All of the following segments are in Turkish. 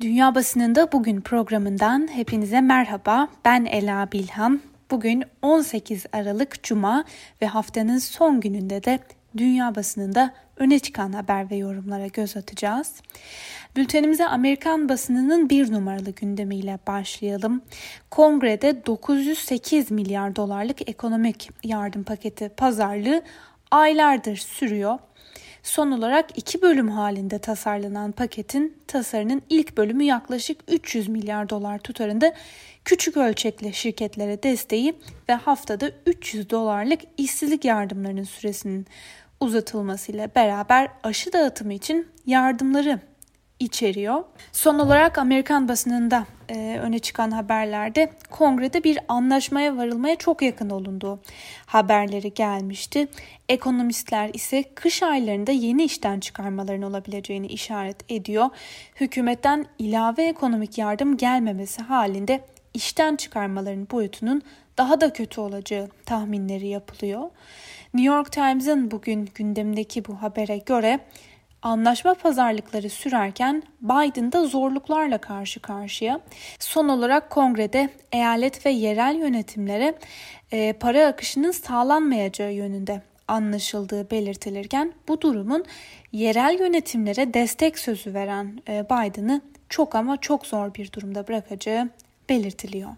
Dünya Basınında Bugün programından hepinize merhaba. Ben Ela Bilhan. Bugün 18 Aralık Cuma ve haftanın son gününde de dünya basınında öne çıkan haber ve yorumlara göz atacağız. Bültenimize Amerikan basınının bir numaralı gündemiyle başlayalım. Kongrede 908 milyar dolarlık ekonomik yardım paketi pazarlığı aylardır sürüyor. Son olarak iki bölüm halinde tasarlanan paketin tasarının ilk bölümü yaklaşık 300 milyar dolar tutarında küçük ölçekli şirketlere desteği ve haftada 300 dolarlık işsizlik yardımlarının süresinin uzatılmasıyla beraber aşı dağıtımı için yardımları içeriyor. Son olarak Amerikan basınında e, öne çıkan haberlerde kongrede bir anlaşmaya varılmaya çok yakın olunduğu haberleri gelmişti. Ekonomistler ise kış aylarında yeni işten çıkarmaların olabileceğini işaret ediyor. Hükümetten ilave ekonomik yardım gelmemesi halinde işten çıkarmaların boyutunun daha da kötü olacağı tahminleri yapılıyor. New York Times'ın bugün gündemdeki bu habere göre anlaşma pazarlıkları sürerken Biden da zorluklarla karşı karşıya. Son olarak kongrede eyalet ve yerel yönetimlere e, para akışının sağlanmayacağı yönünde anlaşıldığı belirtilirken bu durumun yerel yönetimlere destek sözü veren e, Biden'ı çok ama çok zor bir durumda bırakacağı belirtiliyor.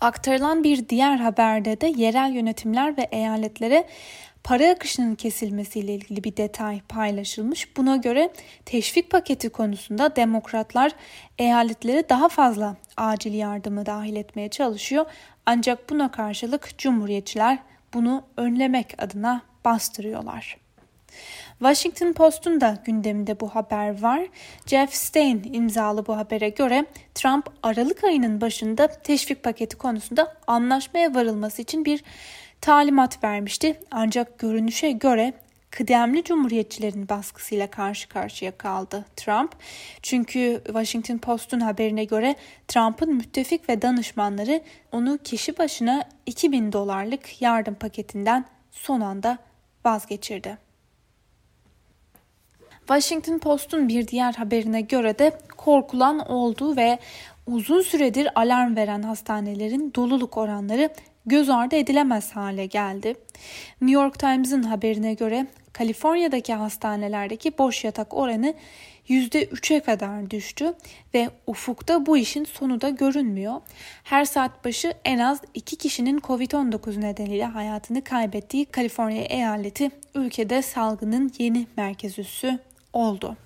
Aktarılan bir diğer haberde de yerel yönetimler ve eyaletlere para akışının kesilmesiyle ilgili bir detay paylaşılmış. Buna göre teşvik paketi konusunda demokratlar eyaletlere daha fazla acil yardımı dahil etmeye çalışıyor. Ancak buna karşılık cumhuriyetçiler bunu önlemek adına bastırıyorlar. Washington Post'un da gündeminde bu haber var. Jeff Stein imzalı bu habere göre Trump Aralık ayının başında teşvik paketi konusunda anlaşmaya varılması için bir talimat vermişti. Ancak görünüşe göre kıdemli cumhuriyetçilerin baskısıyla karşı karşıya kaldı Trump. Çünkü Washington Post'un haberine göre Trump'ın müttefik ve danışmanları onu kişi başına 2000 dolarlık yardım paketinden son anda vazgeçirdi. Washington Post'un bir diğer haberine göre de korkulan oldu ve uzun süredir alarm veren hastanelerin doluluk oranları göz ardı edilemez hale geldi. New York Times'ın haberine göre Kaliforniya'daki hastanelerdeki boş yatak oranı %3'e kadar düştü ve ufukta bu işin sonu da görünmüyor. Her saat başı en az 2 kişinin Covid-19 nedeniyle hayatını kaybettiği Kaliforniya eyaleti ülkede salgının yeni merkez üssü oldu.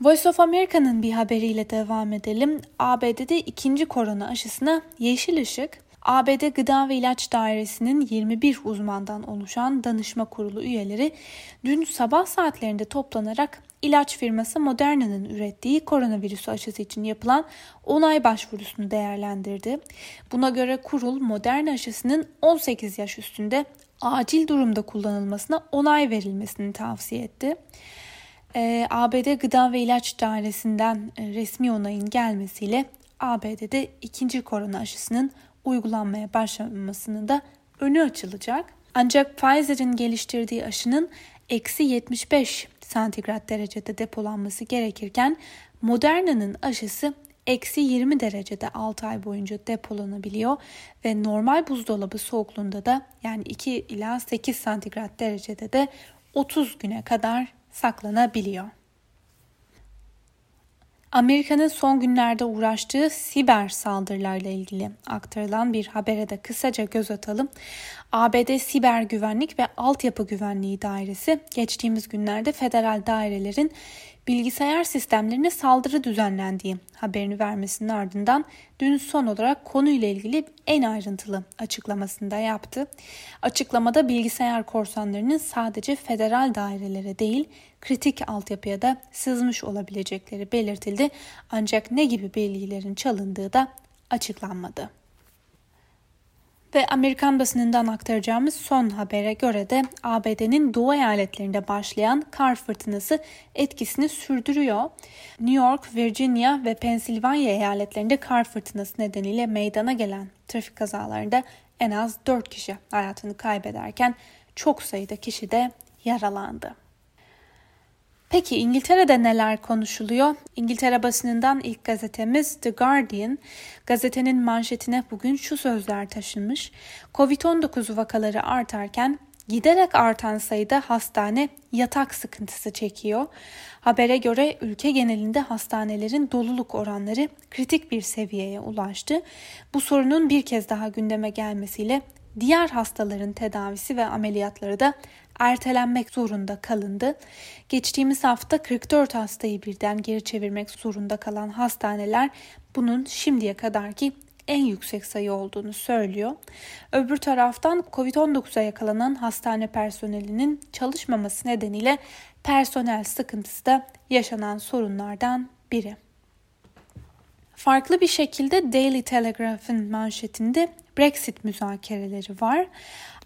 Voice of America'nın bir haberiyle devam edelim. ABD'de ikinci korona aşısına yeşil ışık, ABD Gıda ve İlaç Dairesi'nin 21 uzmandan oluşan danışma kurulu üyeleri dün sabah saatlerinde toplanarak ilaç firması Moderna'nın ürettiği koronavirüsü aşısı için yapılan onay başvurusunu değerlendirdi. Buna göre kurul Moderna aşısının 18 yaş üstünde acil durumda kullanılmasına onay verilmesini tavsiye etti e, ee, ABD Gıda ve İlaç Dairesi'nden e, resmi onayın gelmesiyle ABD'de ikinci korona aşısının uygulanmaya başlamasının da önü açılacak. Ancak Pfizer'in geliştirdiği aşının eksi 75 santigrat derecede depolanması gerekirken Moderna'nın aşısı eksi 20 derecede 6 ay boyunca depolanabiliyor ve normal buzdolabı soğukluğunda da yani 2 ila 8 santigrat derecede de 30 güne kadar saklanabiliyor. Amerika'nın son günlerde uğraştığı siber saldırılarla ilgili aktarılan bir habere de kısaca göz atalım. ABD Siber Güvenlik ve Altyapı Güvenliği Dairesi geçtiğimiz günlerde federal dairelerin bilgisayar sistemlerine saldırı düzenlendiği haberini vermesinin ardından dün son olarak konuyla ilgili en ayrıntılı açıklamasını da yaptı. Açıklamada bilgisayar korsanlarının sadece federal dairelere değil kritik altyapıya da sızmış olabilecekleri belirtildi ancak ne gibi bilgilerin çalındığı da açıklanmadı. Ve Amerikan basınından aktaracağımız son habere göre de ABD'nin doğu eyaletlerinde başlayan kar fırtınası etkisini sürdürüyor. New York, Virginia ve Pensilvanya eyaletlerinde kar fırtınası nedeniyle meydana gelen trafik kazalarında en az 4 kişi hayatını kaybederken çok sayıda kişi de yaralandı. Peki İngiltere'de neler konuşuluyor? İngiltere basınından ilk gazetemiz The Guardian. Gazetenin manşetine bugün şu sözler taşınmış. Covid-19 vakaları artarken giderek artan sayıda hastane yatak sıkıntısı çekiyor. Habere göre ülke genelinde hastanelerin doluluk oranları kritik bir seviyeye ulaştı. Bu sorunun bir kez daha gündeme gelmesiyle diğer hastaların tedavisi ve ameliyatları da ertelenmek zorunda kalındı. Geçtiğimiz hafta 44 hastayı birden geri çevirmek zorunda kalan hastaneler bunun şimdiye kadarki en yüksek sayı olduğunu söylüyor. Öbür taraftan Covid-19'a yakalanan hastane personelinin çalışmaması nedeniyle personel sıkıntısı da yaşanan sorunlardan biri. Farklı bir şekilde Daily Telegraph'ın manşetinde Brexit müzakereleri var.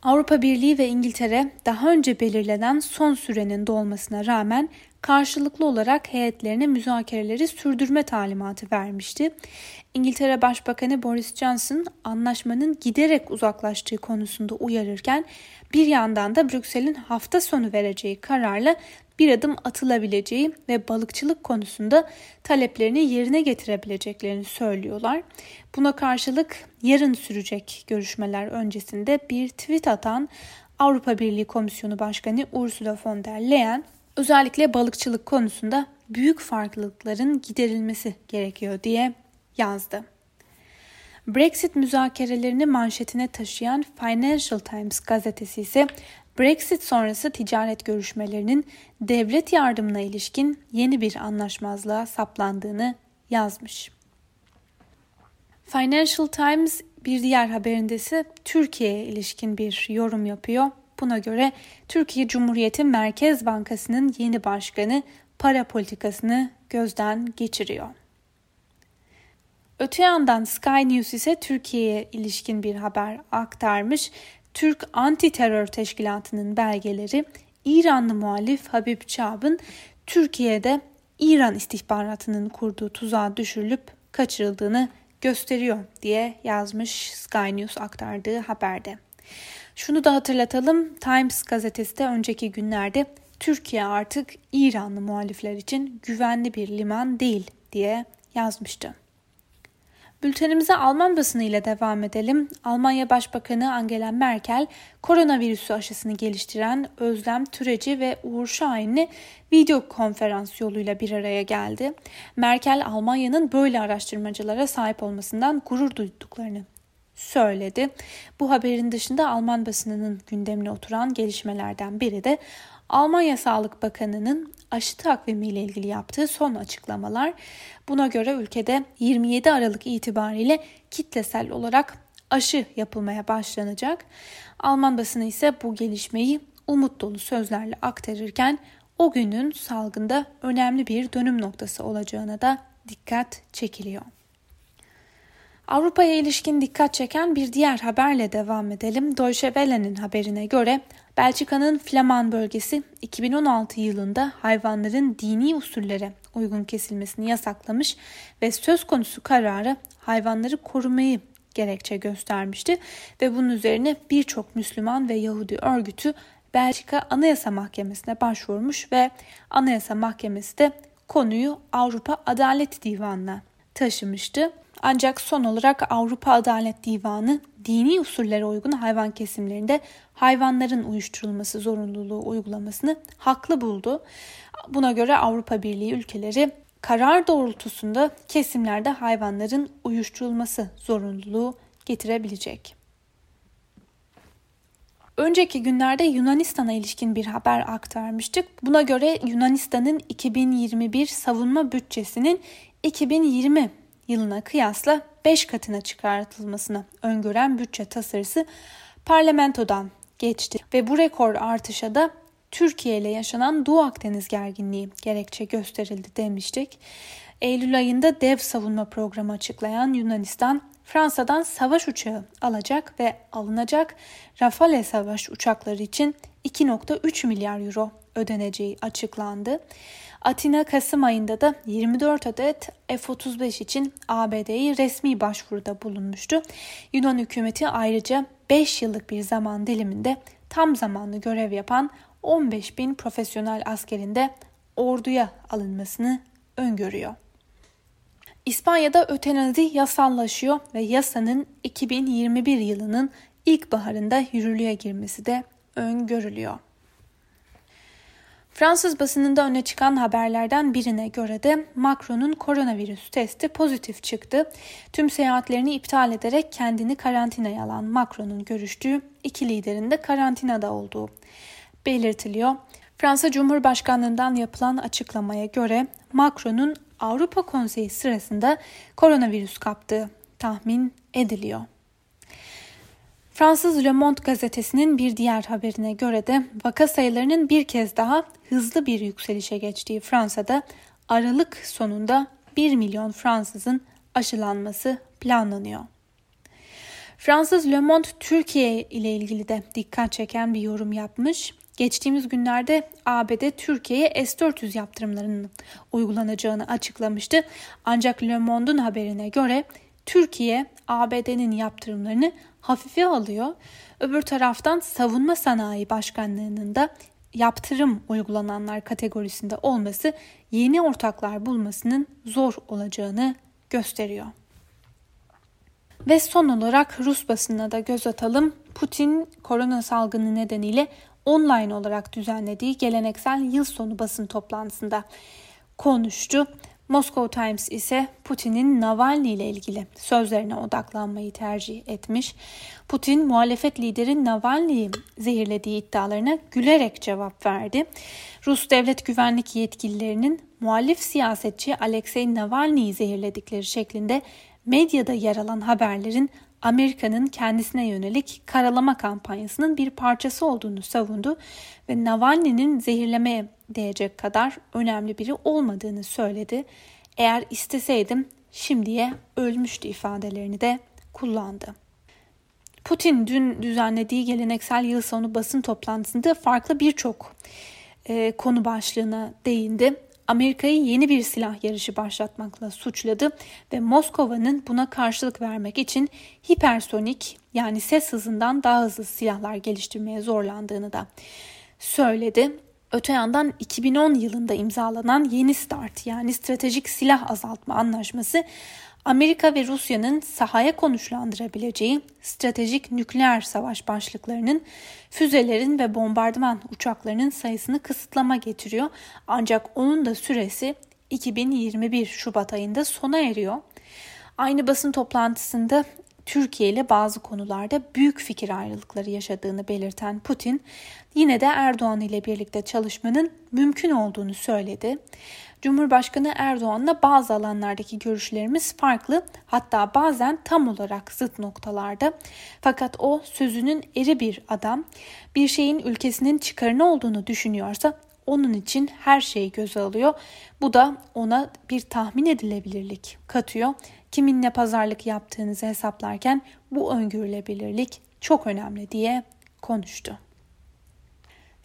Avrupa Birliği ve İngiltere daha önce belirlenen son sürenin dolmasına rağmen karşılıklı olarak heyetlerine müzakereleri sürdürme talimatı vermişti. İngiltere Başbakanı Boris Johnson anlaşmanın giderek uzaklaştığı konusunda uyarırken bir yandan da Brüksel'in hafta sonu vereceği kararla bir adım atılabileceği ve balıkçılık konusunda taleplerini yerine getirebileceklerini söylüyorlar. Buna karşılık yarın sürecek görüşmeler öncesinde bir tweet atan Avrupa Birliği Komisyonu Başkanı Ursula von der Leyen özellikle balıkçılık konusunda büyük farklılıkların giderilmesi gerekiyor diye yazdı. Brexit müzakerelerini manşetine taşıyan Financial Times gazetesi ise Brexit sonrası ticaret görüşmelerinin devlet yardımına ilişkin yeni bir anlaşmazlığa saplandığını yazmış. Financial Times bir diğer haberinde ise Türkiye'ye ilişkin bir yorum yapıyor. Buna göre Türkiye Cumhuriyeti Merkez Bankası'nın yeni başkanı para politikasını gözden geçiriyor. Öte yandan Sky News ise Türkiye'ye ilişkin bir haber aktarmış. Türk Anti Terör Teşkilatı'nın belgeleri İranlı muhalif Habib Çab'ın Türkiye'de İran istihbaratının kurduğu tuzağa düşürülüp kaçırıldığını gösteriyor diye yazmış Sky News aktardığı haberde. Şunu da hatırlatalım Times gazetesi de önceki günlerde Türkiye artık İranlı muhalifler için güvenli bir liman değil diye yazmıştı. Bültenimize Alman basını ile devam edelim. Almanya Başbakanı Angela Merkel, koronavirüsü aşısını geliştiren Özlem Türeci ve Uğur Şahin'le video konferans yoluyla bir araya geldi. Merkel, Almanya'nın böyle araştırmacılara sahip olmasından gurur duyduklarını söyledi. Bu haberin dışında Alman basınının gündemine oturan gelişmelerden biri de Almanya Sağlık Bakanı'nın aşı takvimi ile ilgili yaptığı son açıklamalar. Buna göre ülkede 27 Aralık itibariyle kitlesel olarak aşı yapılmaya başlanacak. Alman basını ise bu gelişmeyi umut dolu sözlerle aktarırken o günün salgında önemli bir dönüm noktası olacağına da dikkat çekiliyor. Avrupa'ya ilişkin dikkat çeken bir diğer haberle devam edelim. Deutsche Welle'nin haberine göre Belçika'nın Flaman bölgesi 2016 yılında hayvanların dini usullere uygun kesilmesini yasaklamış ve söz konusu kararı hayvanları korumayı gerekçe göstermişti ve bunun üzerine birçok Müslüman ve Yahudi örgütü Belçika Anayasa Mahkemesi'ne başvurmuş ve Anayasa Mahkemesi de konuyu Avrupa Adalet Divanı'na taşımıştı. Ancak son olarak Avrupa Adalet Divanı dini usullere uygun hayvan kesimlerinde hayvanların uyuşturulması zorunluluğu uygulamasını haklı buldu. Buna göre Avrupa Birliği ülkeleri karar doğrultusunda kesimlerde hayvanların uyuşturulması zorunluluğu getirebilecek. Önceki günlerde Yunanistan'a ilişkin bir haber aktarmıştık. Buna göre Yunanistan'ın 2021 savunma bütçesinin 2020 yılına kıyasla 5 katına çıkartılmasını öngören bütçe tasarısı parlamentodan geçti ve bu rekor artışa da Türkiye ile yaşanan Doğu Akdeniz gerginliği gerekçe gösterildi demiştik. Eylül ayında dev savunma programı açıklayan Yunanistan Fransa'dan savaş uçağı alacak ve alınacak Rafale savaş uçakları için 2.3 milyar euro ödeneceği açıklandı. Atina Kasım ayında da 24 adet F-35 için ABD'yi resmi başvuruda bulunmuştu. Yunan hükümeti ayrıca 5 yıllık bir zaman diliminde tam zamanlı görev yapan 15 bin profesyonel askerinde orduya alınmasını öngörüyor. İspanya'da ötenazi yasallaşıyor ve yasanın 2021 yılının ilkbaharında yürürlüğe girmesi de öngörülüyor. Fransız basınında öne çıkan haberlerden birine göre de Macron'un koronavirüs testi pozitif çıktı. Tüm seyahatlerini iptal ederek kendini karantinaya alan Macron'un görüştüğü iki liderin de karantinada olduğu belirtiliyor. Fransa Cumhurbaşkanlığından yapılan açıklamaya göre Macron'un Avrupa Konseyi sırasında koronavirüs kaptığı tahmin ediliyor. Fransız Le Monde gazetesinin bir diğer haberine göre de vaka sayılarının bir kez daha hızlı bir yükselişe geçtiği Fransa'da Aralık sonunda 1 milyon Fransızın aşılanması planlanıyor. Fransız Le Monde Türkiye ile ilgili de dikkat çeken bir yorum yapmış. Geçtiğimiz günlerde ABD Türkiye'ye S-400 yaptırımlarının uygulanacağını açıklamıştı. Ancak Le Monde'un haberine göre Türkiye ABD'nin yaptırımlarını hafife alıyor. Öbür taraftan savunma sanayi başkanlığının da yaptırım uygulananlar kategorisinde olması yeni ortaklar bulmasının zor olacağını gösteriyor. Ve son olarak Rus basınına da göz atalım. Putin korona salgını nedeniyle online olarak düzenlediği geleneksel yıl sonu basın toplantısında konuştu. Moscow Times ise Putin'in Navalny ile ilgili sözlerine odaklanmayı tercih etmiş. Putin muhalefet lideri Navalny'yi zehirlediği iddialarına gülerek cevap verdi. Rus devlet güvenlik yetkililerinin muhalif siyasetçi Alexei Navalny'yi zehirledikleri şeklinde medyada yer alan haberlerin Amerika'nın kendisine yönelik karalama kampanyasının bir parçası olduğunu savundu ve Navalny'nin zehirlemeye değecek kadar önemli biri olmadığını söyledi. Eğer isteseydim şimdiye ölmüştü ifadelerini de kullandı. Putin dün düzenlediği geleneksel yıl sonu basın toplantısında farklı birçok e, konu başlığına değindi. Amerika'yı yeni bir silah yarışı başlatmakla suçladı ve Moskova'nın buna karşılık vermek için hipersonik yani ses hızından daha hızlı silahlar geliştirmeye zorlandığını da söyledi. Öte yandan 2010 yılında imzalanan Yeni START yani Stratejik Silah Azaltma Anlaşması Amerika ve Rusya'nın sahaya konuşlandırabileceği stratejik nükleer savaş başlıklarının füzelerin ve bombardıman uçaklarının sayısını kısıtlama getiriyor. Ancak onun da süresi 2021 Şubat ayında sona eriyor. Aynı basın toplantısında Türkiye ile bazı konularda büyük fikir ayrılıkları yaşadığını belirten Putin, yine de Erdoğan ile birlikte çalışmanın mümkün olduğunu söyledi. Cumhurbaşkanı Erdoğan'la bazı alanlardaki görüşlerimiz farklı hatta bazen tam olarak zıt noktalarda. Fakat o sözünün eri bir adam. Bir şeyin ülkesinin çıkarını olduğunu düşünüyorsa onun için her şeyi göze alıyor. Bu da ona bir tahmin edilebilirlik katıyor. Kiminle pazarlık yaptığınızı hesaplarken bu öngörülebilirlik çok önemli diye konuştu.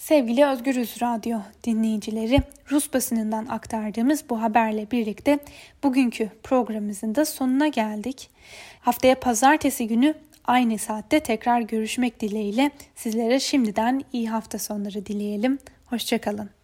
Sevgili Özgürüz Radyo dinleyicileri, Rus basınından aktardığımız bu haberle birlikte bugünkü programımızın da sonuna geldik. Haftaya pazartesi günü aynı saatte tekrar görüşmek dileğiyle sizlere şimdiden iyi hafta sonları dileyelim. Hoşçakalın.